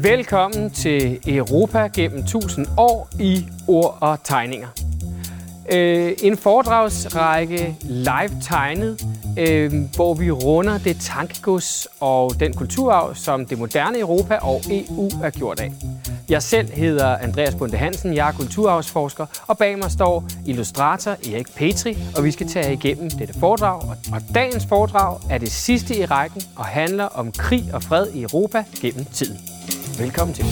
Velkommen til Europa gennem 1000 år i ord og tegninger. Øh, en foredragsrække live tegnet, øh, hvor vi runder det tankegods og den kulturarv, som det moderne Europa og EU er gjort af. Jeg selv hedder Andreas Bunde Hansen, jeg er kulturarvsforsker, og bag mig står illustrator Erik Petri, og vi skal tage igennem dette foredrag. Og dagens foredrag er det sidste i rækken og handler om krig og fred i Europa gennem tiden. Velkommen til.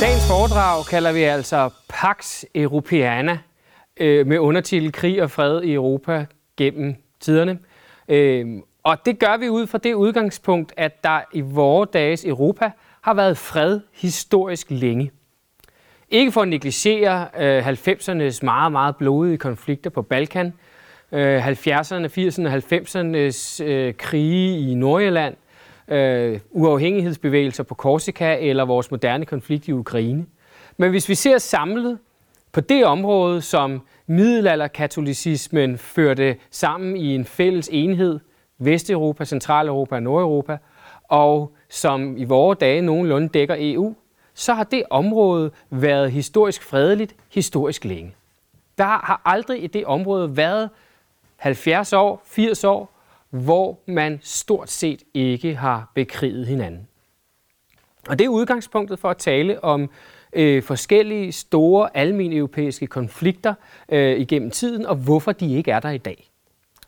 Dagens foredrag kalder vi altså Pax Europeana øh, med undertitel Krig og fred i Europa gennem tiderne. Øh, og det gør vi ud fra det udgangspunkt, at der i vore dages Europa har været fred historisk længe. Ikke for at negligere øh, 90'ernes meget, meget blodige konflikter på Balkan, øh, 70'erne, 80'erne og 90'ernes øh, krige i Nordjylland, øh, uafhængighedsbevægelser på Korsika eller vores moderne konflikt i Ukraine. Men hvis vi ser samlet på det område, som middelalderkatolicismen førte sammen i en fælles enhed, Vesteuropa, Centraleuropa og Nordeuropa, og som i vore dage nogenlunde dækker EU, så har det område været historisk fredeligt historisk længe. Der har aldrig i det område været 70 år, 80 år, hvor man stort set ikke har bekriget hinanden. Og det er udgangspunktet for at tale om øh, forskellige store almindelige europæiske konflikter øh, igennem tiden, og hvorfor de ikke er der i dag.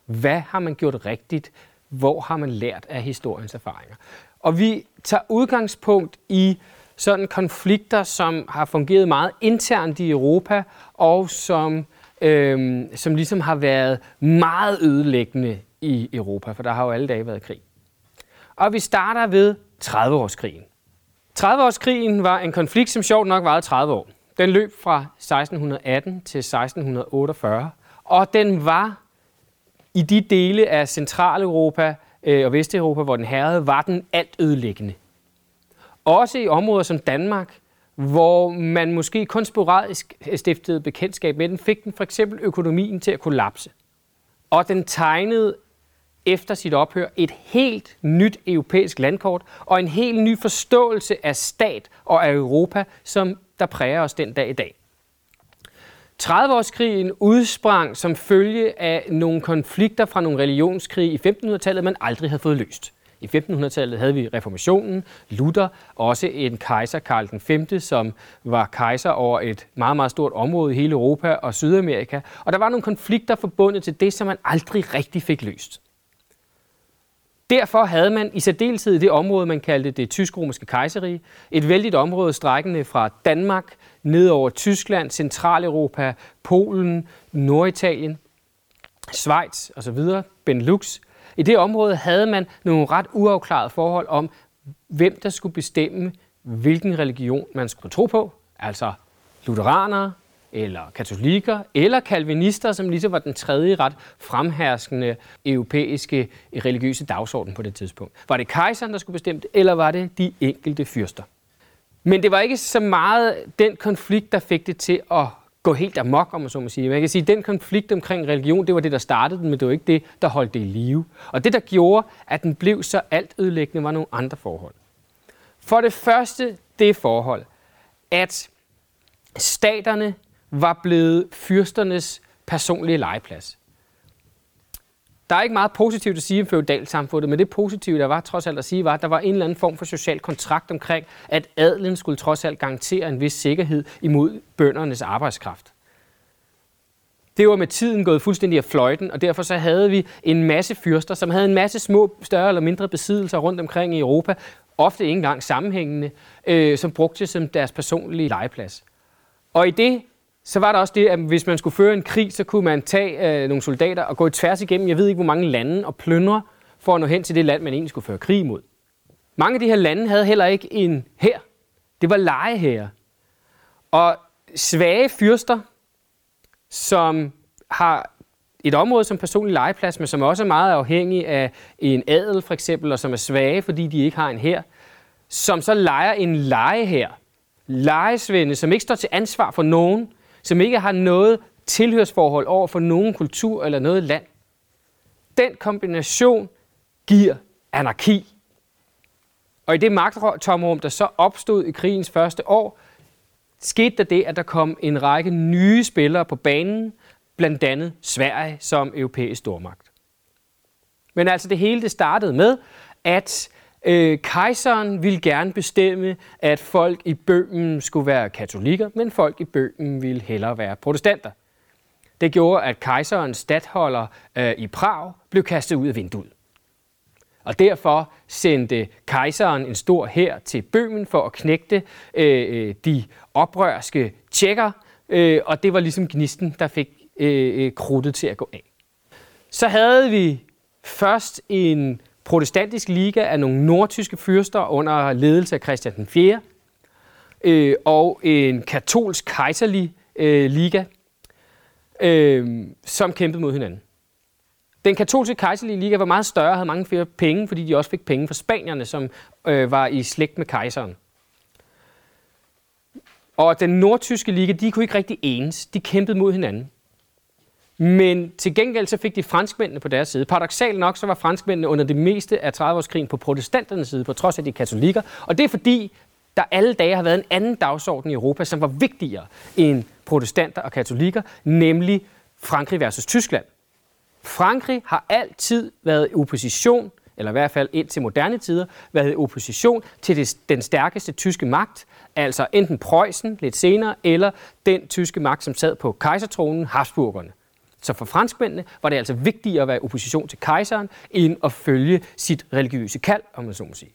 Hvad har man gjort rigtigt? Hvor har man lært af historiens erfaringer? Og vi tager udgangspunkt i sådan konflikter, som har fungeret meget internt i Europa, og som, øh, som ligesom har været meget ødelæggende i Europa, for der har jo alle dage været krig. Og vi starter ved 30-årskrigen. 30-årskrigen var en konflikt, som sjovt nok varede 30 år. Den løb fra 1618 til 1648, og den var i de dele af Centraleuropa øh, og Vesteuropa, hvor den herrede, var den alt ødelæggende. Også i områder som Danmark, hvor man måske kun sporadisk stiftede bekendtskab med den, fik den for eksempel økonomien til at kollapse. Og den tegnede efter sit ophør et helt nyt europæisk landkort og en helt ny forståelse af stat og af Europa, som der præger os den dag i dag. 30-årskrigen udsprang som følge af nogle konflikter fra nogle religionskrige i 1500-tallet, man aldrig havde fået løst. I 1500-tallet havde vi reformationen, Luther, også en kejser, Karl V, som var kejser over et meget, meget stort område i hele Europa og Sydamerika. Og der var nogle konflikter forbundet til det, som man aldrig rigtig fik løst. Derfor havde man i særdeleshed i det område, man kaldte det tysk-romerske kejserige, et vældigt område strækkende fra Danmark ned over Tyskland, Centraleuropa, Polen, Norditalien, Schweiz osv., Benelux. I det område havde man nogle ret uafklarede forhold om, hvem der skulle bestemme, hvilken religion man skulle tro på. Altså lutheranere, eller katolikker, eller kalvinister, som ligesom var den tredje ret fremherskende europæiske religiøse dagsorden på det tidspunkt. Var det kejseren, der skulle bestemme det, eller var det de enkelte fyrster? Men det var ikke så meget den konflikt, der fik det til at gå helt amok, om man så må sige. Man kan sige, at den konflikt omkring religion, det var det, der startede den, men det var ikke det, der holdt det i live. Og det, der gjorde, at den blev så alt ødelæggende, var nogle andre forhold. For det første det forhold, at staterne var blevet fyrsternes personlige legeplads. Der er ikke meget positivt at sige om feudalsamfundet, men det positive, der var trods alt at sige, var, at der var en eller anden form for social kontrakt omkring, at adlen skulle trods alt garantere en vis sikkerhed imod bøndernes arbejdskraft. Det var med tiden gået fuldstændig af fløjten, og derfor så havde vi en masse fyrster, som havde en masse små, større eller mindre besiddelser rundt omkring i Europa, ofte ikke engang sammenhængende, øh, som brugte som deres personlige legeplads. Og i det så var der også det, at hvis man skulle føre en krig, så kunne man tage øh, nogle soldater og gå tværs igennem, jeg ved ikke hvor mange lande, og plyndre for at nå hen til det land, man egentlig skulle føre krig mod. Mange af de her lande havde heller ikke en her. Det var lejeherrer. Og svage fyrster, som har et område som personlig legeplads, men som også er meget afhængig af en adel for eksempel, og som er svage, fordi de ikke har en her, som så leger en legeher. Lejesvende, som ikke står til ansvar for nogen, som ikke har noget tilhørsforhold over for nogen kultur eller noget land. Den kombination giver anarki. Og i det magttomrum, der så opstod i krigens første år, skete der det, at der kom en række nye spillere på banen, blandt andet Sverige som europæisk stormagt. Men altså det hele det startede med, at øh, kejseren ville gerne bestemme, at folk i Bøhmen skulle være katolikker, men folk i Bøhmen ville hellere være protestanter. Det gjorde, at kejserens stadholder øh, i Prag blev kastet ud af vinduet. Og derfor sendte kejseren en stor hær til Bøhmen for at knægte øh, øh de oprørske tjekker, øh, og det var ligesom gnisten, der fik øh, øh krudtet til at gå af. Så havde vi først en protestantisk liga af nogle nordtyske fyrster under ledelse af Christian den 4. Øh, og en katolsk kejserlig øh, liga, øh, som kæmpede mod hinanden. Den katolske kejserlige liga var meget større og havde mange flere penge, fordi de også fik penge fra spanierne, som øh, var i slægt med kejseren. Og den nordtyske liga, de kunne ikke rigtig enes. De kæmpede mod hinanden. Men til gengæld så fik de franskmændene på deres side. Paradoxalt nok så var franskmændene under det meste af 30-årskrigen på protestanternes side, på trods af de katolikker. Og det er fordi, der alle dage har været en anden dagsorden i Europa, som var vigtigere end protestanter og katolikker, nemlig Frankrig versus Tyskland. Frankrig har altid været i opposition, eller i hvert fald indtil moderne tider, været i opposition til det, den stærkeste tyske magt, altså enten Preussen lidt senere, eller den tyske magt, som sad på kejsertronen, Habsburgerne. Så for franskmændene var det altså vigtigere at være i opposition til kejseren, end at følge sit religiøse kald, om man så må sige.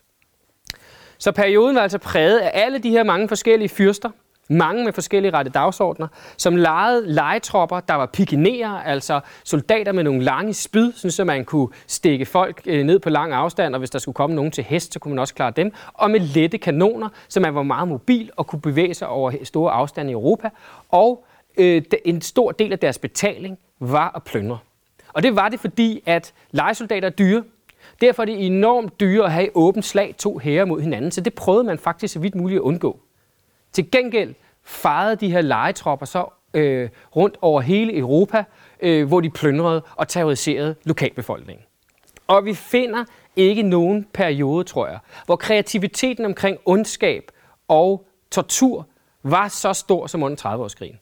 Så perioden var altså præget af alle de her mange forskellige fyrster, mange med forskellige rette dagsordner, som lejede legetropper, der var pikinerer, altså soldater med nogle lange spyd, så man kunne stikke folk øh, ned på lang afstand, og hvis der skulle komme nogen til hest, så kunne man også klare dem, og med lette kanoner, så man var meget mobil og kunne bevæge sig over store afstande i Europa, og øh, en stor del af deres betaling var at plyndre. Og det var det, fordi at legesoldater er dyre. Derfor er det enormt dyre at have i åbent slag to hære mod hinanden, så det prøvede man faktisk så vidt muligt at undgå. Til gengæld farede de her legetropper så øh, rundt over hele Europa, øh, hvor de plyndrede og terroriserede lokalbefolkningen. Og vi finder ikke nogen periode, tror jeg, hvor kreativiteten omkring ondskab og tortur var så stor som under 30-årskrigen.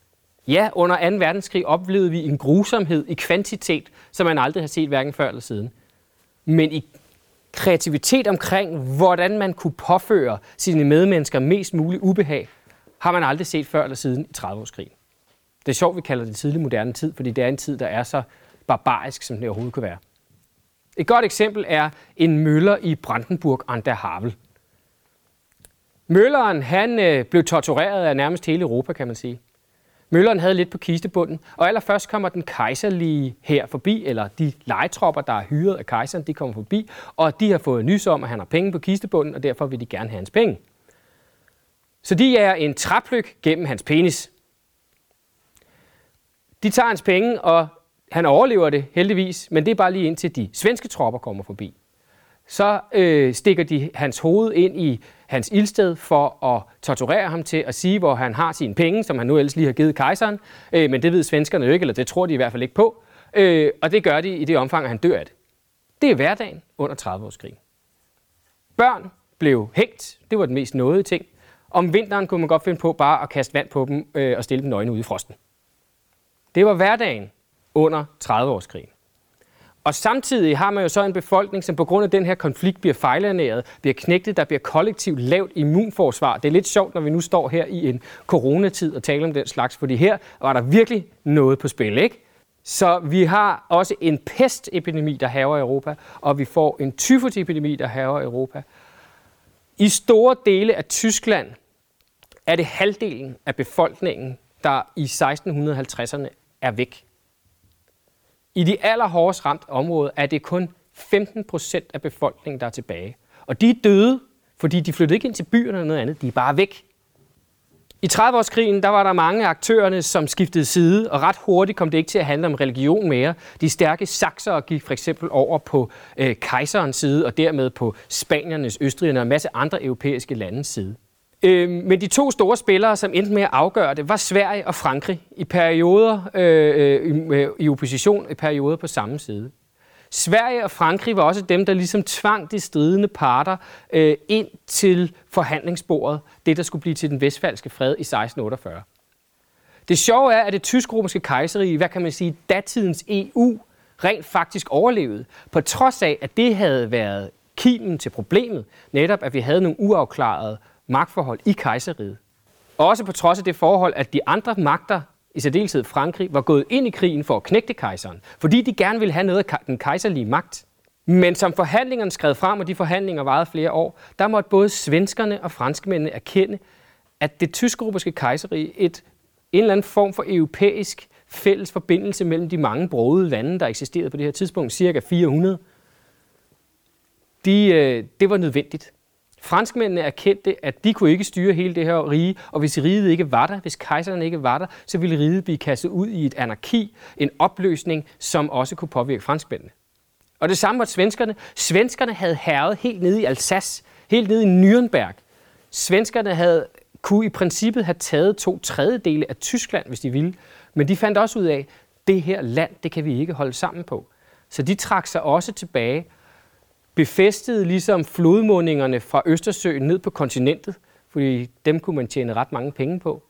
Ja, under 2. verdenskrig oplevede vi en grusomhed i kvantitet, som man aldrig har set hverken før eller siden. Men i kreativitet omkring, hvordan man kunne påføre sine medmennesker mest mulig ubehag, har man aldrig set før eller siden i 30-årskrigen. Det er sjovt, vi kalder det tidlig moderne tid, fordi det er en tid, der er så barbarisk, som det overhovedet kan være. Et godt eksempel er en møller i Brandenburg an der Havel. Mølleren han øh, blev tortureret af nærmest hele Europa, kan man sige. Mølleren havde lidt på kistebunden, og allerførst kommer den kejserlige her forbi, eller de legetropper, der er hyret af kejseren, de kommer forbi, og de har fået nys om, at han har penge på kistebunden, og derfor vil de gerne have hans penge. Så de er en traplyk gennem hans penis. De tager hans penge, og han overlever det heldigvis, men det er bare lige indtil de svenske tropper kommer forbi. Så øh, stikker de hans hoved ind i hans ildsted for at torturere ham til at sige, hvor han har sine penge, som han nu ellers lige har givet kejseren. Øh, men det ved svenskerne jo ikke, eller det tror de i hvert fald ikke på. Øh, og det gør de i det omfang, at han dør af det. Det er hverdagen under 30-årskrigen. Børn blev hængt. Det var den mest nåede ting. Om vinteren kunne man godt finde på bare at kaste vand på dem øh, og stille dem nøgne ude i frosten. Det var hverdagen under 30-årskrigen. Og samtidig har man jo så en befolkning, som på grund af den her konflikt bliver fejlernæret, bliver knægtet, der bliver kollektivt lavt immunforsvar. Det er lidt sjovt, når vi nu står her i en coronatid og taler om den slags, fordi her var der virkelig noget på spil, ikke? Så vi har også en pestepidemi, der haver Europa, og vi får en tyfusepidemi, der haver Europa. I store dele af Tyskland er det halvdelen af befolkningen, der i 1650'erne er væk. I de allerhårdest ramt områder er det kun 15 procent af befolkningen, der er tilbage. Og de er døde, fordi de flyttede ikke ind til byerne eller noget andet. De er bare væk. I 30-årskrigen der var der mange af aktørerne, som skiftede side, og ret hurtigt kom det ikke til at handle om religion mere. De stærke sakser gik for eksempel over på øh, kejserens side, og dermed på spaniernes, østrigerne og en masse andre europæiske landes side. Øh, men de to store spillere, som endte med at afgøre det, var Sverige og Frankrig i perioder øh, øh i, øh, i opposition, i perioder på samme side. Sverige og Frankrig var også dem, der ligesom tvang de stridende parter øh, ind til forhandlingsbordet, det der skulle blive til den vestfalske fred i 1648. Det sjove er, at det tysk-romerske kejserige, hvad kan man sige, datidens EU, rent faktisk overlevede, på trods af, at det havde været kimen til problemet, netop at vi havde nogle uafklarede magtforhold i kejseriet. Også på trods af det forhold, at de andre magter, i særdeleshed Frankrig, var gået ind i krigen for at knægte kejseren, fordi de gerne ville have noget af den kejserlige magt. Men som forhandlingerne skred frem, og de forhandlinger varede flere år, der måtte både svenskerne og franskmændene erkende, at det tysk-romerske kejserige, et, en eller anden form for europæisk fælles forbindelse mellem de mange brode lande, der eksisterede på det her tidspunkt, cirka 400, de, øh, det var nødvendigt. Franskmændene erkendte, at de kunne ikke styre hele det her rige, og hvis riget ikke var der, hvis kejseren ikke var der, så ville riget blive kastet ud i et anarki, en opløsning, som også kunne påvirke franskmændene. Og det samme var svenskerne. Svenskerne havde herret helt nede i Alsace, helt nede i Nürnberg. Svenskerne havde kunne i princippet have taget to tredjedele af Tyskland, hvis de ville. Men de fandt også ud af, at det her land, det kan vi ikke holde sammen på. Så de trak sig også tilbage, befæstede ligesom flodmundingerne fra Østersøen ned på kontinentet, fordi dem kunne man tjene ret mange penge på,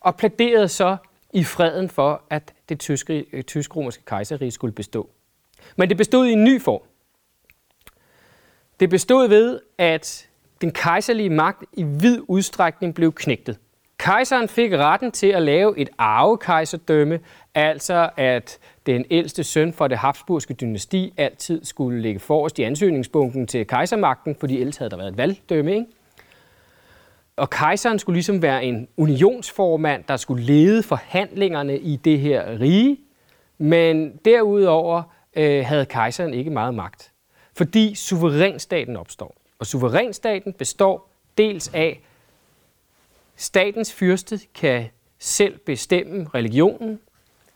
og pladerede så i freden for, at det tyske, øh, tysk-romerske kejserrige skulle bestå. Men det bestod i en ny form. Det bestod ved, at den kejserlige magt i vid udstrækning blev knægtet. Kejseren fik retten til at lave et arvekejserdømme, altså at den ældste søn fra det habsburgske dynasti altid skulle ligge forrest i ansøgningsbunken til kejsermagten, fordi ellers havde der været et valgdømme. Ikke? Og kejseren skulle ligesom være en unionsformand, der skulle lede forhandlingerne i det her rige, men derudover øh, havde kejseren ikke meget magt, fordi suverænstaten opstår. Og suverænstaten består dels af, statens fyrste kan selv bestemme religionen,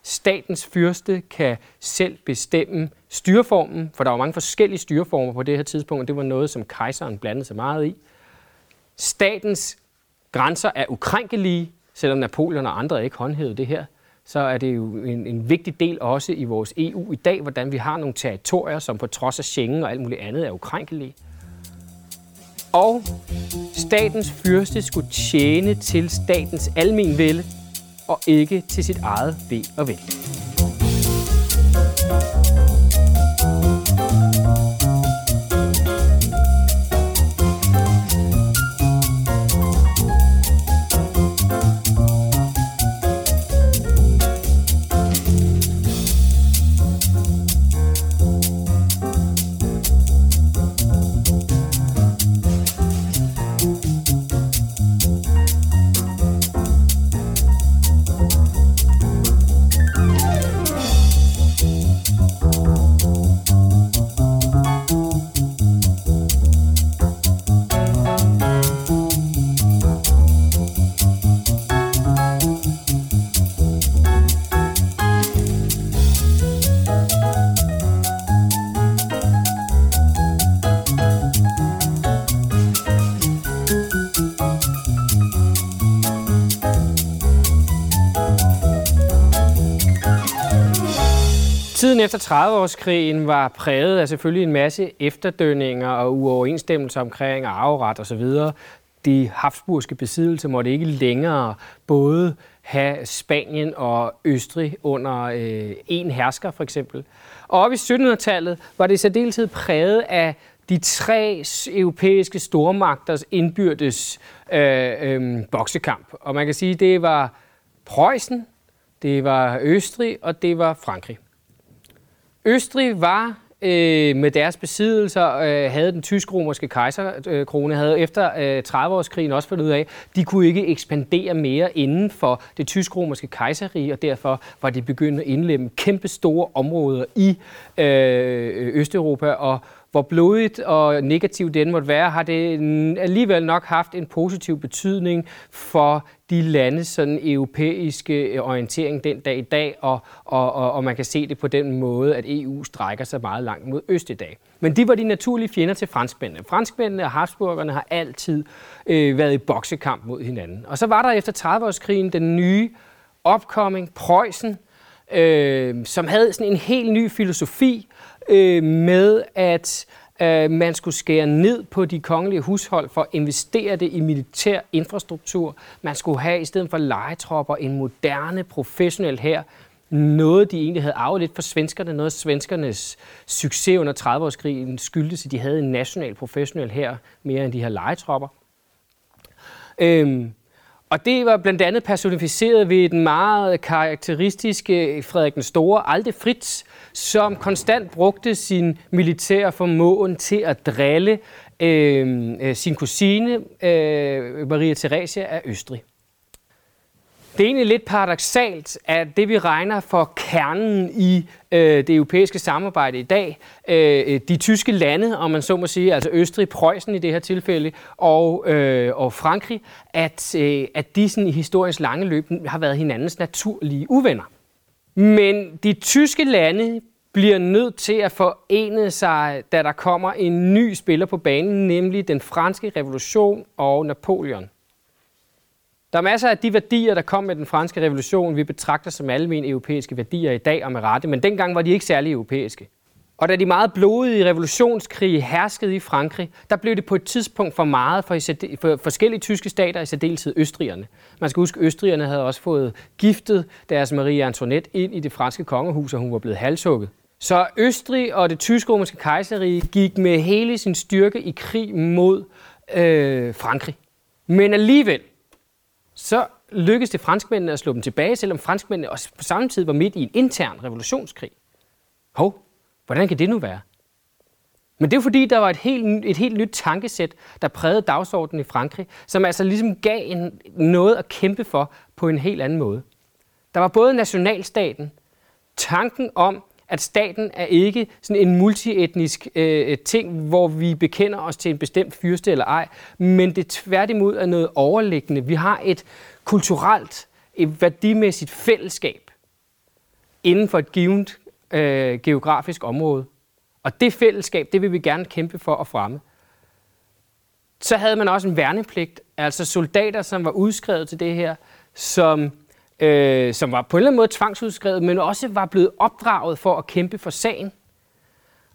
statens fyrste kan selv bestemme styreformen, for der var mange forskellige styreformer på det her tidspunkt, og det var noget, som kejseren blandede sig meget i. Statens grænser er ukrænkelige, selvom Napoleon og andre ikke håndhævede det her, så er det jo en, en vigtig del også i vores EU i dag, hvordan vi har nogle territorier, som på trods af Schengen og alt muligt andet er ukrænkelige. Og statens fyrste skulle tjene til statens almenvælde, og ikke til sit eget ved og vel. Tiden efter 30-årskrigen var præget af selvfølgelig en masse efterdønninger og uoverensstemmelser omkring arveret osv. De habsburgske besiddelser måtte ikke længere både have Spanien og Østrig under øh, en hersker for eksempel. Og op i 1700-tallet var det i særdeleshed præget af de tre europæiske stormagters indbyrdes øh, øh, boksekamp. Og man kan sige, det var Preussen, det var Østrig og det var Frankrig. Østrig var øh, med deres besiddelser, øh, havde den tysk-romerske kejserkrone, øh, havde efter øh, 30-årskrigen også fundet ud af, de kunne ikke ekspandere mere inden for det tysk-romerske kejserrige, og derfor var de begyndt at indlemme kæmpe store områder i øh, Østeuropa, og hvor blodigt og negativt den måtte være, har det alligevel nok haft en positiv betydning for de lande sådan europæiske øh, orientering den dag i dag, og, og, og, og man kan se det på den måde, at EU strækker sig meget langt mod øst i dag. Men de var de naturlige fjender til franskmændene. Franskmændene og Habsburgerne har altid øh, været i boksekamp mod hinanden. Og så var der efter 30-årskrigen den nye opkoming, Preussen, øh, som havde sådan en helt ny filosofi øh, med, at øh, man skulle skære ned på de kongelige hushold for at investere det i militær infrastruktur. Man skulle have, i stedet for legetropper, en moderne, professionel her. Noget, de egentlig havde arvet lidt for svenskerne. Noget af svenskernes succes under 30-årskrigen skyldtes, at de havde en national, professionel her, mere end de her legetropper. Øhm, og det var blandt andet personificeret ved den meget karakteristiske Frederik den Store, Alde Fritz, som konstant brugte sin militære formåen til at drille øh, øh, sin kusine, øh, Maria Theresia af Østrig. Det er egentlig lidt paradoxalt, at det vi regner for kernen i øh, det europæiske samarbejde i dag, øh, de tyske lande, om man så må sige, altså Østrig, Preussen i det her tilfælde, og, øh, og Frankrig, at, øh, at de sådan, i historiens lange løb har været hinandens naturlige uvenner. Men de tyske lande bliver nødt til at forene sig, da der kommer en ny spiller på banen, nemlig den franske revolution og Napoleon. Der er masser af de værdier, der kom med den franske revolution, vi betragter som almindelige europæiske værdier i dag og med rette, men dengang var de ikke særlig europæiske. Og da de meget blodige revolutionskrige herskede i Frankrig, der blev det på et tidspunkt for meget for, for forskellige tyske stater, i særdeleshed østrigerne. Man skal huske, at østrigerne havde også fået giftet deres Marie Antoinette ind i det franske kongehus, og hun var blevet halshugget. Så Østrig og det tysk-romerske kejserige gik med hele sin styrke i krig mod øh, Frankrig. Men alligevel, så lykkedes det franskmændene at slå dem tilbage, selvom franskmændene også på samme tid var midt i en intern revolutionskrig. Hov, hvordan kan det nu være? Men det er fordi, der var et helt, et helt nyt tankesæt, der prægede dagsordenen i Frankrig, som altså ligesom gav en, noget at kæmpe for på en helt anden måde. Der var både nationalstaten, tanken om, at staten er ikke sådan en multietnisk øh, ting, hvor vi bekender os til en bestemt fyrste eller ej, men det tværtimod er noget overliggende. Vi har et kulturelt, et værdimæssigt fællesskab inden for et givet øh, geografisk område. Og det fællesskab, det vil vi gerne kæmpe for at fremme. Så havde man også en værnepligt, altså soldater, som var udskrevet til det her, som øh, som var på en eller anden måde tvangsudskrevet, men også var blevet opdraget for at kæmpe for sagen.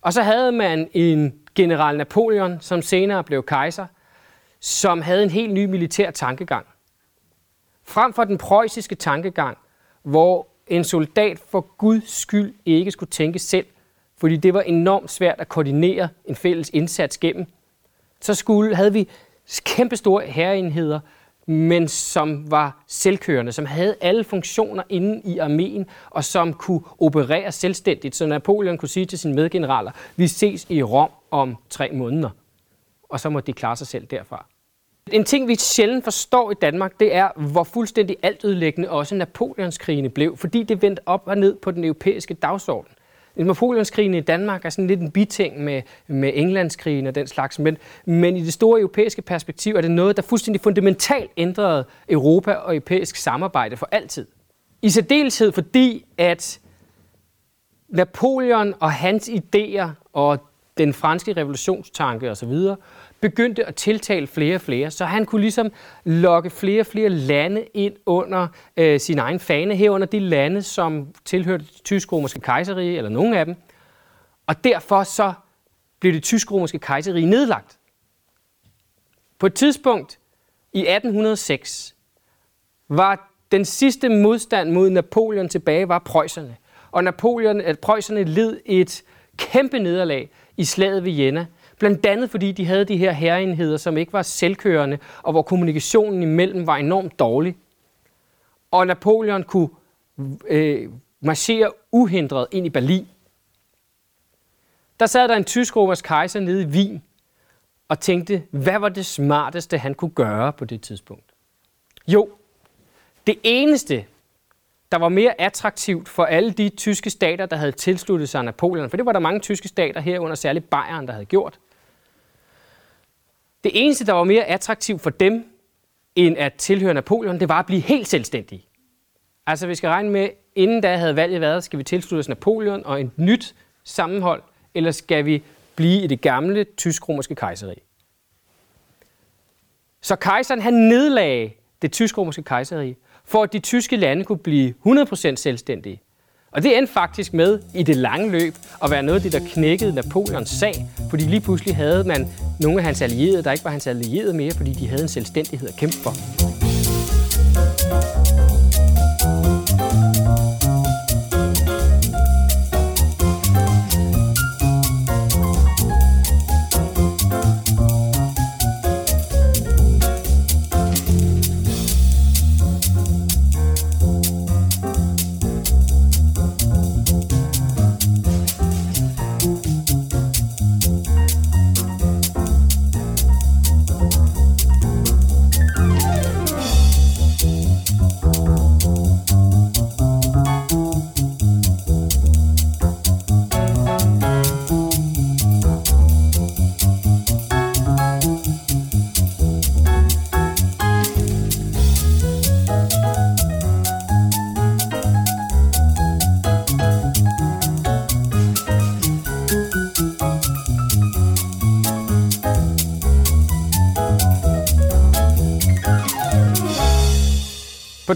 Og så havde man en general Napoleon, som senere blev kejser, som havde en helt ny militær tankegang. Frem for den preussiske tankegang, hvor en soldat for Guds skyld ikke skulle tænke selv, fordi det var enormt svært at koordinere en fælles indsats gennem, så skulle, havde vi kæmpe store herreenheder, men som var selvkørende, som havde alle funktioner inde i armeen, og som kunne operere selvstændigt. Så Napoleon kunne sige til sine medgeneraler, vi ses i Rom om tre måneder. Og så må de klare sig selv derfra. En ting, vi sjældent forstår i Danmark, det er, hvor fuldstændig altødelæggende også Napoleonskrigene blev, fordi det vendte op og ned på den europæiske dagsorden. Napoleonskrigen i Danmark er sådan lidt en biting med, med Englandskrigen og den slags, men, men i det store europæiske perspektiv er det noget, der fuldstændig fundamentalt ændrede Europa og europæisk samarbejde for altid. I særdeleshed fordi, at Napoleon og hans idéer og den franske revolutionstanke osv begyndte at tiltale flere og flere, så han kunne ligesom lokke flere og flere lande ind under øh, sin egen fane, herunder de lande, som tilhørte det tysk-romerske kejserige, eller nogle af dem. Og derfor så blev det tysk-romerske kejserige nedlagt. På et tidspunkt i 1806 var den sidste modstand mod Napoleon tilbage var preusserne. Og Napoleon, at preusserne led et kæmpe nederlag i slaget ved Jena, Blandt andet fordi de havde de her herreenheder, som ikke var selvkørende, og hvor kommunikationen imellem var enormt dårlig. Og Napoleon kunne øh, marchere uhindret ind i Berlin. Der sad der en tysk-romersk kejser nede i Wien og tænkte, hvad var det smarteste, han kunne gøre på det tidspunkt? Jo, det eneste, der var mere attraktivt for alle de tyske stater, der havde tilsluttet sig Napoleon, for det var der mange tyske stater herunder, særligt Bayern, der havde gjort. Det eneste, der var mere attraktivt for dem, end at tilhøre Napoleon, det var at blive helt selvstændige. Altså vi skal regne med, inden da havde valget været, skal vi tilslutte os Napoleon og et nyt sammenhold, eller skal vi blive i det gamle tysk-romerske kejseri? Så kejseren han nedlagde det tysk-romerske kejseri, for at de tyske lande kunne blive 100% selvstændige. Og det endte faktisk med i det lange løb at være noget af det, der knækkede Napoleons sag, fordi lige pludselig havde man nogle af hans allierede, der ikke var hans allierede mere, fordi de havde en selvstændighed at kæmpe for.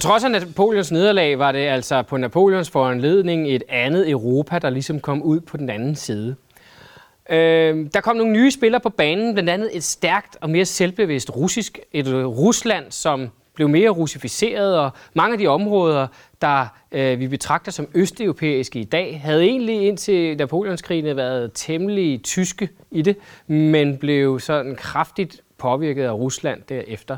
Trods af Napoleons nederlag var det altså på Napoleons foranledning et andet Europa, der ligesom kom ud på den anden side. Øh, der kom nogle nye spillere på banen, blandt andet et stærkt og mere selvbevidst russisk, et Rusland, som blev mere russificeret, og mange af de områder, der øh, vi betragter som østeuropæiske i dag, havde egentlig indtil Napoleonskrigene været temmelig tyske i det, men blev sådan kraftigt påvirket af Rusland derefter.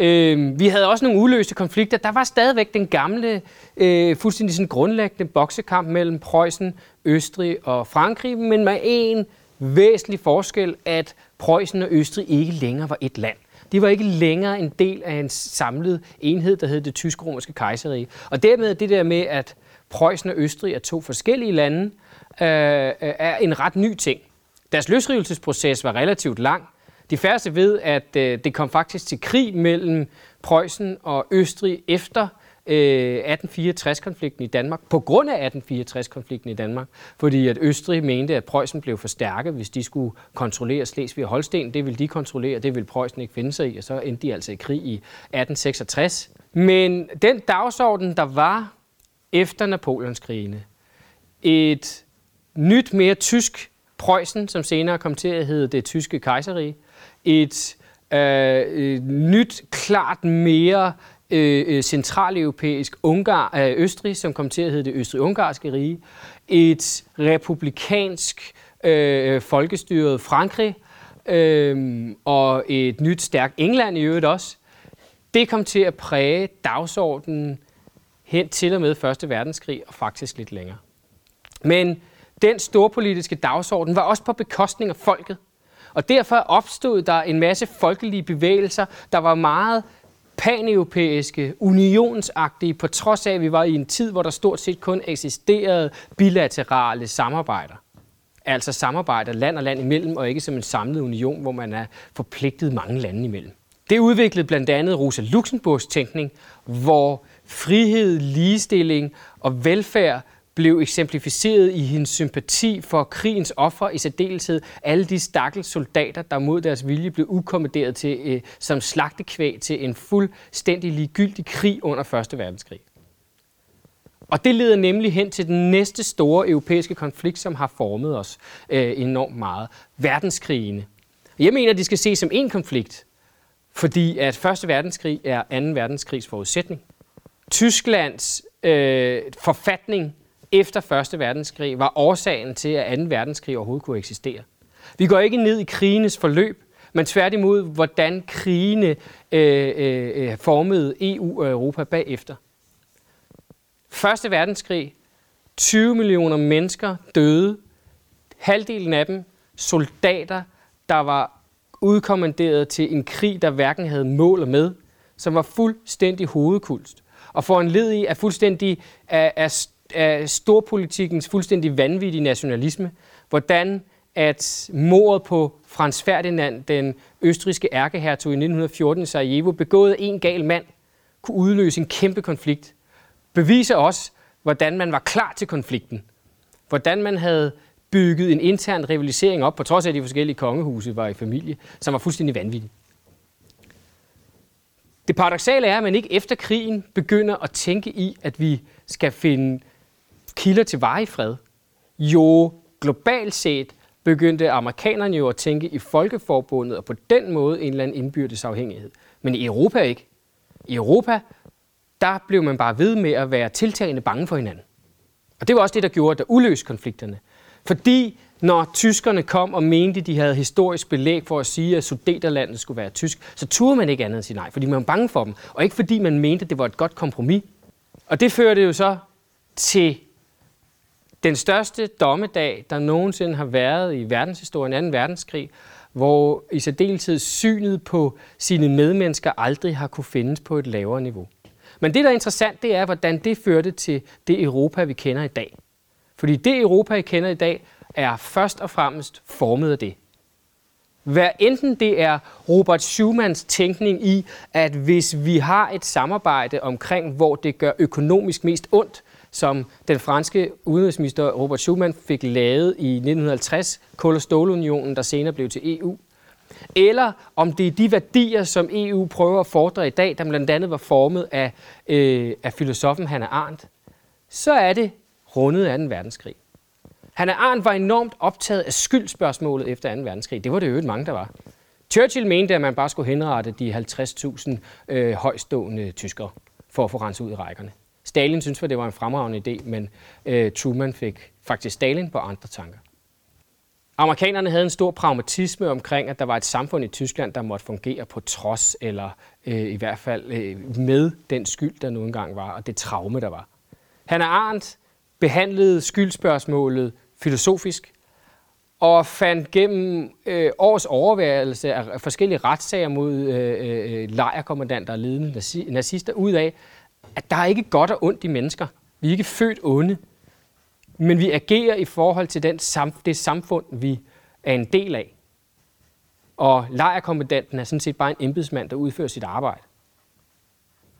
Øh, vi havde også nogle uløste konflikter. Der var stadigvæk den gamle, øh, fuldstændig sådan grundlæggende boksekamp mellem Preussen, Østrig og Frankrig, men med en væsentlig forskel, at Preussen og Østrig ikke længere var et land. De var ikke længere en del af en samlet enhed, der hed det tysk-romerske kejserige. Og dermed det der med, at Preussen og Østrig er to forskellige lande, øh, øh er en ret ny ting. Deres løsrivelsesproces var relativt lang, de færreste ved, at øh, det kom faktisk til krig mellem Preussen og Østrig efter øh, 1864-konflikten i Danmark, på grund af 1864-konflikten i Danmark, fordi at Østrig mente, at Preussen blev for stærke, hvis de skulle kontrollere Slesvig og Holsten. Det ville de kontrollere, det ville Preussen ikke finde sig i, og så endte de altså i krig i 1866. Men den dagsorden, der var efter Napoleonskrigene, et nyt, mere tysk Preussen, som senere kom til at hedde det tyske kejserige, et øh, et nyt, klart mere øh, øh, centraleuropæisk Ungar, øh, Østrig, som kom til at hedde det Østrig-Ungarske rige, et republikansk øh, folkestyret Frankrig, øh, og et nyt stærkt England i øvrigt også, det kom til at præge dagsordenen hen til og med 1. verdenskrig, og faktisk lidt længere. Men den storpolitiske dagsorden var også på bekostning af folket. Og derfor opstod der en masse folkelige bevægelser, der var meget paneuropæiske, unionsagtige, på trods af, at vi var i en tid, hvor der stort set kun eksisterede bilaterale samarbejder. Altså samarbejder land og land imellem, og ikke som en samlet union, hvor man er forpligtet mange lande imellem. Det udviklede blandt andet Rosa Luxemburgs tænkning, hvor frihed, ligestilling og velfærd blev eksemplificeret i hendes sympati for krigens offer, i særdeleshed alle de stakkels soldater, der mod deres vilje blev ukommanderet til, øh, som slagtekvæg til en fuldstændig ligegyldig krig under 1. verdenskrig. Og det leder nemlig hen til den næste store europæiske konflikt, som har formet os øh, enormt meget. Verdenskrigene. Jeg mener, at de skal ses som en konflikt, fordi at 1. verdenskrig er 2. verdenskrigs forudsætning. Tysklands øh, forfatning efter 1. verdenskrig var årsagen til, at 2. verdenskrig overhovedet kunne eksistere. Vi går ikke ned i krigenes forløb, men tværtimod, hvordan krigene øh, øh, øh formede EU og Europa bagefter. 1. verdenskrig, 20 millioner mennesker døde, halvdelen af dem soldater, der var udkommanderet til en krig, der hverken havde mål med, som var fuldstændig hovedkulst. og for en led i af fuldstændig af, af, af storpolitikens fuldstændig vanvittige nationalisme, hvordan at mordet på Frans Ferdinand, den østriske ærkehertog i 1914 i Sarajevo, begået af en gal mand, kunne udløse en kæmpe konflikt, beviser også, hvordan man var klar til konflikten. Hvordan man havde bygget en intern rivalisering op, på trods af at de forskellige kongehuse var i familie, som var fuldstændig vanvittig. Det paradoxale er, at man ikke efter krigen begynder at tænke i, at vi skal finde kilder til varig fred. Jo, globalt set begyndte amerikanerne jo at tænke i folkeforbundet, og på den måde en eller anden indbyrdes afhængighed. Men i Europa ikke. I Europa, der blev man bare ved med at være tiltagende bange for hinanden. Og det var også det, der gjorde, der uløste konflikterne. Fordi når tyskerne kom og mente, de havde historisk belæg for at sige, at Sudeterlandet skulle være tysk, så turde man ikke andet end sige nej, fordi man var bange for dem. Og ikke fordi man mente, at det var et godt kompromis. Og det førte jo så til den største dommedag, der nogensinde har været i verdenshistorien, 2. verdenskrig, hvor i særdeleshed synet på sine medmennesker aldrig har kunne findes på et lavere niveau. Men det, der er interessant, det er, hvordan det førte til det Europa, vi kender i dag. Fordi det Europa, vi kender i dag, er først og fremmest formet af det. Hvad enten det er Robert Schumanns tænkning i, at hvis vi har et samarbejde omkring, hvor det gør økonomisk mest ondt, som den franske udenrigsminister Robert Schuman fik lavet i 1950, Kul- og Stålunionen, der senere blev til EU, eller om det er de værdier, som EU prøver at fordre i dag, der blandt andet var formet af, øh, af filosofen Hannah Arendt, så er det rundet af 2. verdenskrig. Hannah Arendt var enormt optaget af skyldspørgsmålet efter 2. verdenskrig. Det var det jo mange, der var. Churchill mente, at man bare skulle henrette de 50.000 øh, højstående tyskere for at få renset ud i rækkerne. Stalin synes, at det var en fremragende idé, men øh, Truman fik faktisk Stalin på andre tanker. Amerikanerne havde en stor pragmatisme omkring, at der var et samfund i Tyskland, der måtte fungere på trods, eller øh, i hvert fald øh, med den skyld, der nu engang var, og det traume, der var. Hannah Arendt behandlede skyldspørgsmålet filosofisk, og fandt gennem øh, års overværelse af forskellige retssager mod øh, øh, øh lejerkommandanter og ledende nazister ud af, at der er ikke godt og ondt i mennesker. Vi er ikke født onde, men vi agerer i forhold til den sam- det samfund, vi er en del af. Og lejrkommandanten er sådan set bare en embedsmand, der udfører sit arbejde.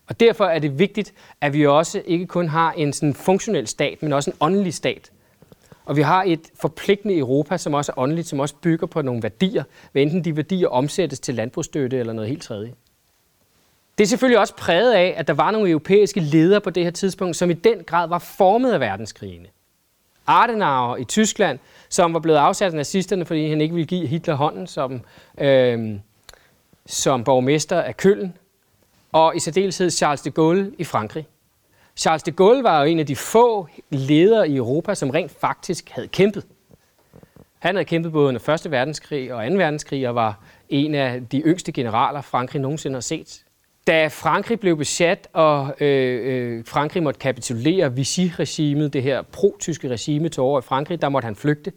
Og derfor er det vigtigt, at vi også ikke kun har en sådan funktionel stat, men også en åndelig stat. Og vi har et forpligtende Europa, som også er åndeligt, som også bygger på nogle værdier, hvad enten de værdier omsættes til landbrugsstøtte eller noget helt tredje. Det er selvfølgelig også præget af, at der var nogle europæiske ledere på det her tidspunkt, som i den grad var formet af verdenskrigene. Adenauer i Tyskland, som var blevet afsat af nazisterne, fordi han ikke ville give Hitler hånden som, øh, som borgmester af Køln, og i særdeleshed Charles de Gaulle i Frankrig. Charles de Gaulle var jo en af de få ledere i Europa, som rent faktisk havde kæmpet. Han havde kæmpet både under 1. verdenskrig og 2. verdenskrig, og var en af de yngste generaler, Frankrig nogensinde har set. Da Frankrig blev besat, og øh, øh, Frankrig måtte kapitulere Vichy-regimet, det her pro-tyske regime, til over i Frankrig, der måtte han flygte.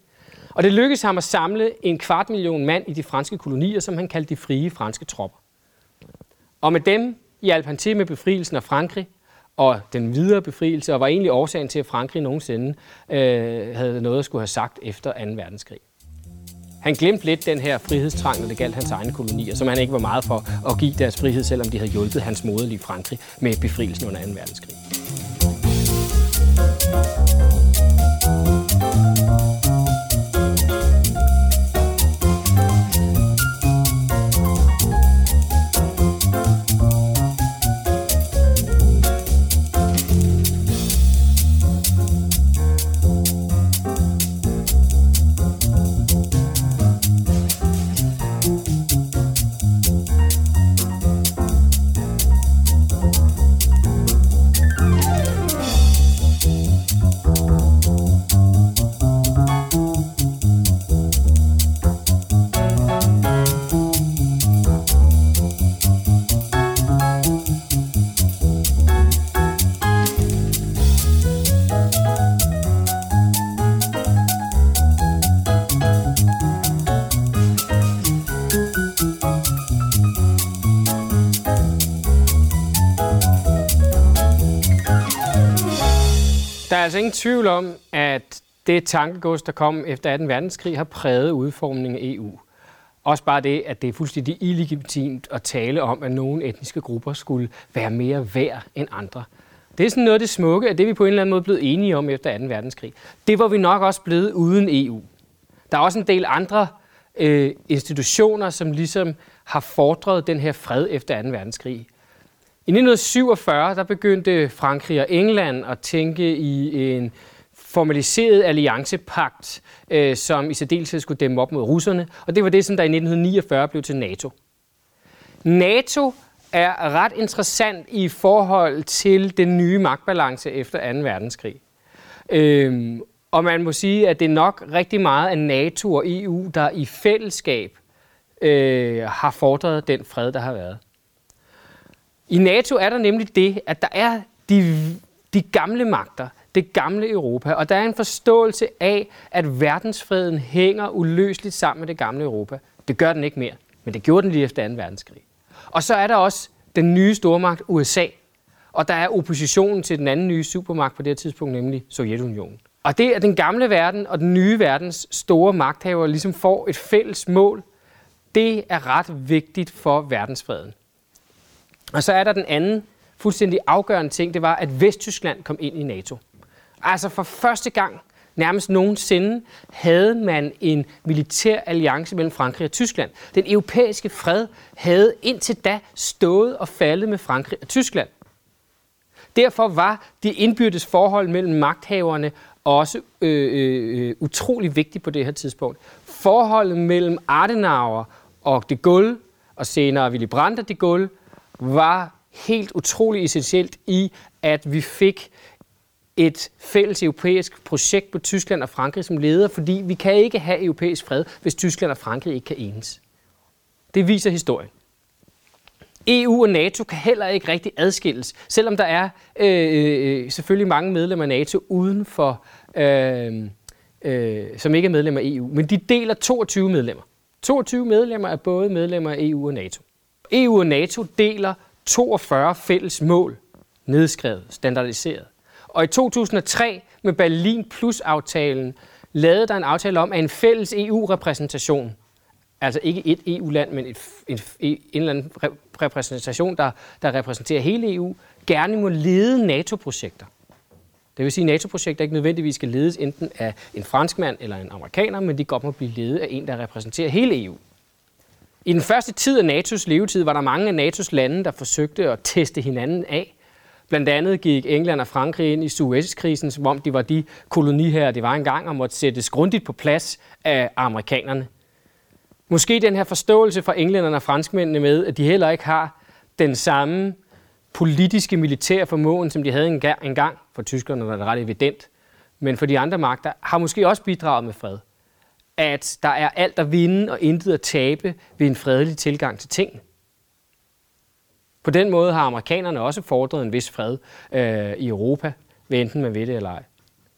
Og det lykkedes ham at samle en kvart million mand i de franske kolonier, som han kaldte de frie franske tropper. Og med dem hjalp han til med befrielsen af Frankrig og den videre befrielse, og var egentlig årsagen til, at Frankrig nogensinde øh, havde noget at skulle have sagt efter 2. verdenskrig. Han glemte lidt den her frihedstrang, når det galt hans egne kolonier, som han ikke var meget for at give deres frihed, selvom de havde hjulpet hans moderlige Frankrig med befrielsen under 2. verdenskrig. Altså ingen tvivl om, at det tankegods, der kom efter 2. verdenskrig, har præget udformningen af EU. Også bare det, at det er fuldstændig illegitimt at tale om, at nogle etniske grupper skulle være mere værd end andre. Det er sådan noget af det smukke, at det vi på en eller anden måde blev enige om efter 2. verdenskrig. Det var vi nok også blevet uden EU. Der er også en del andre øh, institutioner, som ligesom har fordret den her fred efter 2. verdenskrig. I 1947 der begyndte Frankrig og England at tænke i en formaliseret alliancepagt, øh, som i særdeleshed skulle dæmme op mod russerne. Og det var det, som der i 1949 blev til NATO. NATO er ret interessant i forhold til den nye magtbalance efter 2. verdenskrig. Øhm, og man må sige, at det er nok rigtig meget af NATO og EU, der i fællesskab øh, har fordret den fred, der har været. I NATO er der nemlig det, at der er de, de gamle magter, det gamle Europa, og der er en forståelse af, at verdensfreden hænger uløseligt sammen med det gamle Europa. Det gør den ikke mere, men det gjorde den lige efter 2. verdenskrig. Og så er der også den nye stormagt USA, og der er oppositionen til den anden nye supermagt på det her tidspunkt, nemlig Sovjetunionen. Og det, at den gamle verden og den nye verdens store magthavere ligesom får et fælles mål, det er ret vigtigt for verdensfreden. Og så er der den anden fuldstændig afgørende ting, det var, at Vesttyskland kom ind i NATO. Altså for første gang nærmest nogensinde havde man en militær alliance mellem Frankrig og Tyskland. Den europæiske fred havde indtil da stået og faldet med Frankrig og Tyskland. Derfor var de indbyrdes forhold mellem magthaverne også øh, øh, øh, utrolig vigtigt på det her tidspunkt. Forholdet mellem Adenauer og de Gaulle, og senere Willy Brandt og de Gaulle, var helt utrolig essentielt i, at vi fik et fælles europæisk projekt på Tyskland og Frankrig som leder, fordi vi kan ikke have europæisk fred, hvis Tyskland og Frankrig ikke kan enes. Det viser historien. EU og NATO kan heller ikke rigtig adskilles, selvom der er øh, øh, øh, selvfølgelig mange medlemmer af NATO uden for, øh, øh, som ikke er medlemmer af EU. Men de deler 22 medlemmer. 22 medlemmer er både medlemmer af EU og NATO. EU og NATO deler 42 fælles mål, nedskrevet, standardiseret. Og i 2003 med Berlin Plus-aftalen lavede der en aftale om, at en fælles EU-repræsentation, altså ikke et EU-land, men et, en, en eller anden repræsentation, der, der repræsenterer hele EU, gerne må lede NATO-projekter. Det vil sige, at NATO-projekter ikke nødvendigvis skal ledes enten af en franskmand eller en amerikaner, men de godt må blive ledet af en, der repræsenterer hele EU. I den første tid af NATO's levetid var der mange af NATO's lande, der forsøgte at teste hinanden af. Blandt andet gik England og Frankrig ind i Suez-krisen, som om de var de koloniherrer, det var engang, og måtte sættes grundigt på plads af amerikanerne. Måske den her forståelse fra englænderne og franskmændene med, at de heller ikke har den samme politiske militære formåen, som de havde engang. For tyskerne var det ret evident. Men for de andre magter har måske også bidraget med fred. At der er alt at vinde og intet at tabe ved en fredelig tilgang til tingene. På den måde har amerikanerne også fordret en vis fred øh, i Europa, ved enten man ved det eller ej.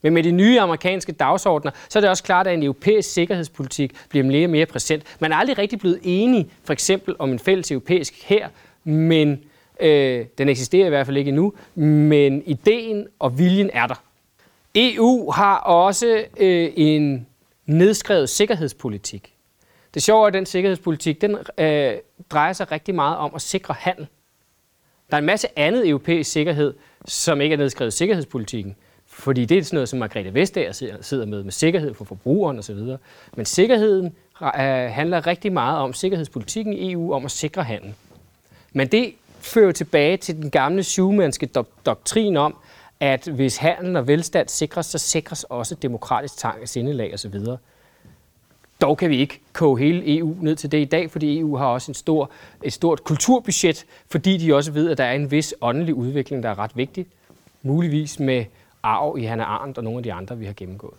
Men med de nye amerikanske dagsordner, så er det også klart, at en europæisk sikkerhedspolitik bliver mere og mere præsent. Man er aldrig rigtig blevet enige, for eksempel om en fælles europæisk her, men øh, den eksisterer i hvert fald ikke endnu, men ideen og viljen er der. EU har også øh, en nedskrevet sikkerhedspolitik. Det sjove er, at den sikkerhedspolitik den, øh, drejer sig rigtig meget om at sikre handel. Der er en masse andet europæisk sikkerhed, som ikke er nedskrevet i sikkerhedspolitikken. Fordi det er sådan noget, som Margrethe Vestager sidder med, med sikkerhed for forbrugeren osv. Men sikkerheden øh, handler rigtig meget om sikkerhedspolitikken i EU, om at sikre handel. Men det fører tilbage til den gamle Schumannske doktrin om, at hvis handel og velstand sikres, så sikres også demokratisk tanke, sindelag osv. Dog kan vi ikke koge hele EU ned til det i dag, fordi EU har også en stor, et stort kulturbudget, fordi de også ved, at der er en vis åndelig udvikling, der er ret vigtig. Muligvis med arv i Hanna Arndt og nogle af de andre, vi har gennemgået.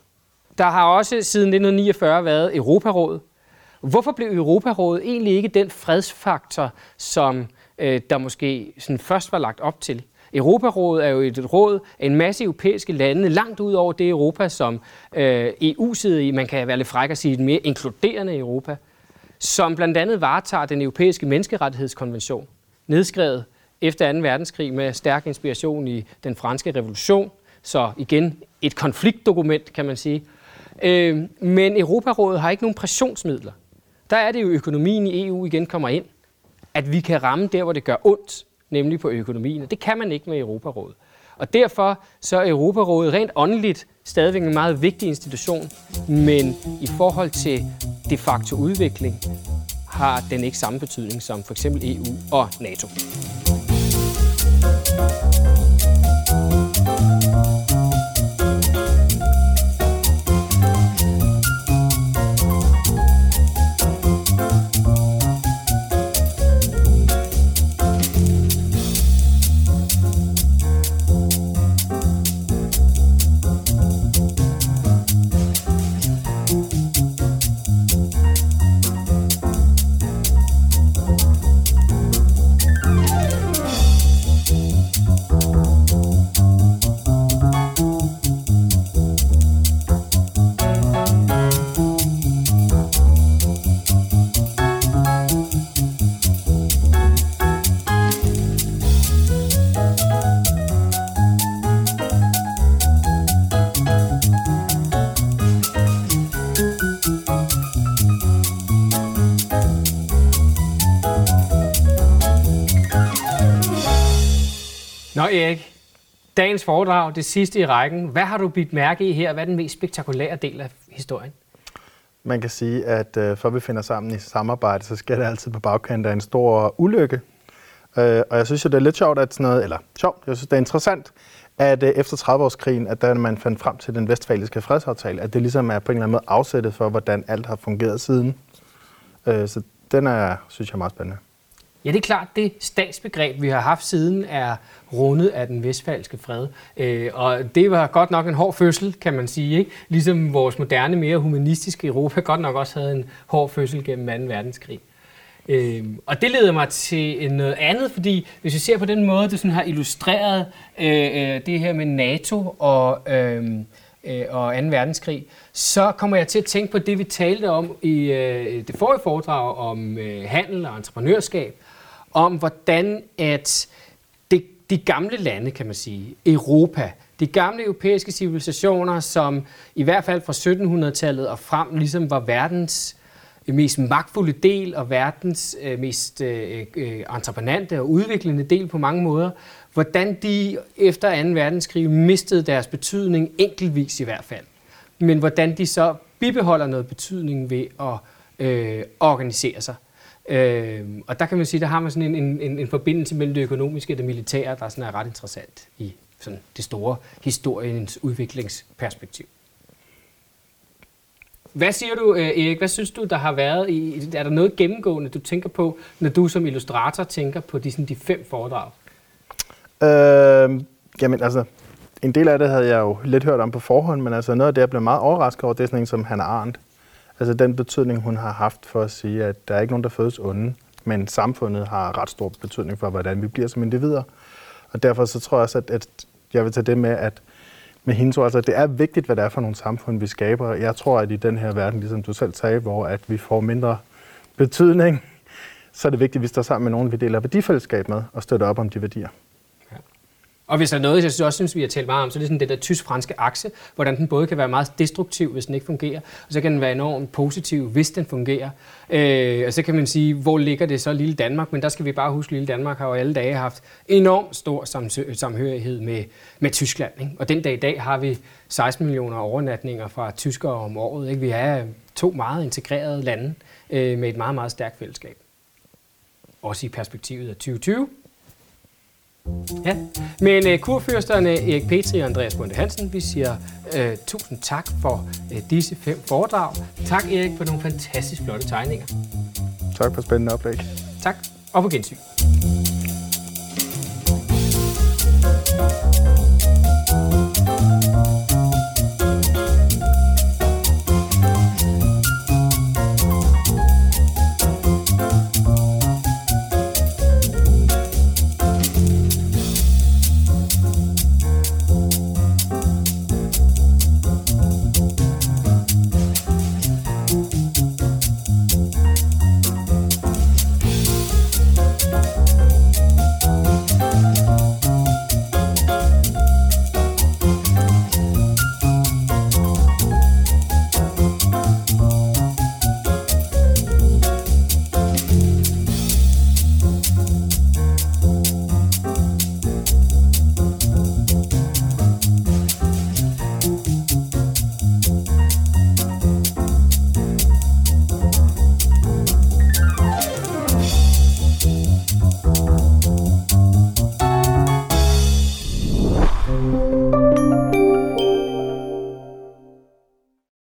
Der har også siden 1949 været Europarådet. Hvorfor blev Europarådet egentlig ikke den fredsfaktor, som øh, der måske sådan først var lagt op til? Europarådet er jo et råd af en masse europæiske lande, langt ud over det Europa, som øh, EU sidder i. Man kan være lidt fræk at sige et mere inkluderende Europa, som blandt andet varetager den europæiske menneskerettighedskonvention, nedskrevet efter 2. verdenskrig med stærk inspiration i den franske revolution, Så igen, et konfliktdokument, kan man sige. Øh, men Europarådet har ikke nogen pressionsmidler. Der er det jo, økonomien i EU igen kommer ind. At vi kan ramme der, hvor det gør ondt, nemlig på økonomien. Det kan man ikke med Europarådet. Og derfor så er Europarådet rent åndeligt stadigvæk en meget vigtig institution, men i forhold til de facto udvikling har den ikke samme betydning som for eksempel EU og NATO. Dagens foredrag, det sidste i rækken. Hvad har du bidt mærke i her? Hvad er den mest spektakulære del af historien? Man kan sige, at øh, for vi finder sammen i samarbejde, så sker det altid på bagkant af en stor ulykke. Øh, og jeg synes jo, det er lidt sjovt, at sådan noget, eller sjovt, jeg synes, det er interessant, at øh, efter 30-årskrigen, at da man fandt frem til den vestfaliske fredsaftale, at det ligesom er på en eller anden måde afsættet for, hvordan alt har fungeret siden. Øh, så den er, synes jeg, er meget spændende. Ja, det er klart, det statsbegreb, vi har haft siden, er rundet af den vestfalske fred. Øh, og det var godt nok en hård fødsel, kan man sige. Ikke? Ligesom vores moderne, mere humanistiske Europa godt nok også havde en hård fødsel gennem 2. verdenskrig. Øh, og det leder mig til noget andet, fordi hvis vi ser på den måde, det sådan har illustreret øh, øh, det her med NATO og, øh, øh og 2. verdenskrig, så kommer jeg til at tænke på det, vi talte om i øh, det forrige foredrag om handel og entreprenørskab, om hvordan at de, de gamle lande, kan man sige, Europa, de gamle europæiske civilisationer, som i hvert fald fra 1700-tallet og frem ligesom var verdens øh, mest magtfulde del og verdens øh, mest øh, øh, entreprenante og udviklende del på mange måder, hvordan de efter 2. verdenskrig mistede deres betydning enkeltvis i hvert fald. Men hvordan de så bibeholder noget betydning ved at øh, organisere sig. Øh, og der kan man sige, der har man sådan en, en, en forbindelse mellem det økonomiske og det militære, der sådan er ret interessant i sådan det store historiens udviklingsperspektiv. Hvad siger du, øh, Erik? Hvad synes du, der har været i... Er der noget gennemgående, du tænker på, når du som illustrator tænker på de, sådan, de fem foredrag? Øh, jamen altså, en del af det havde jeg jo lidt hørt om på forhånd, men altså noget af det, jeg blev meget overrasket over, det er sådan en som Hannah Arendt. Altså den betydning, hun har haft for at sige, at der er ikke nogen, der fødes onde, men samfundet har ret stor betydning for, hvordan vi bliver som individer. Og derfor så tror jeg også, at, at jeg vil tage det med, at med hende tror altså, at det er vigtigt, hvad det er for nogle samfund, vi skaber. Jeg tror, at i den her verden, ligesom du selv sagde, hvor at vi får mindre betydning, så er det vigtigt, at vi står sammen med nogen, vi deler værdifællesskab med og støtter op om de værdier. Og hvis der er noget, jeg også synes, vi har talt meget om, så er det sådan det der tysk-franske akse, hvordan den både kan være meget destruktiv, hvis den ikke fungerer, og så kan den være enormt positiv, hvis den fungerer. Øh, og så kan man sige, hvor ligger det så lille Danmark? Men der skal vi bare huske, at lille Danmark har jo alle dage haft enormt stor samhørighed med, med Tyskland. Ikke? Og den dag i dag har vi 16 millioner overnatninger fra tyskere om året. Ikke? Vi er to meget integrerede lande øh, med et meget, meget stærkt fællesskab. Også i perspektivet af 2020 Ja, men uh, kurfyrsterne Erik Petri og Andreas Bunde Hansen, vi siger uh, tusind tak for uh, disse fem foredrag. Tak Erik for nogle fantastisk flotte tegninger. Tak for spændende oplæg. Tak, og på gensyn.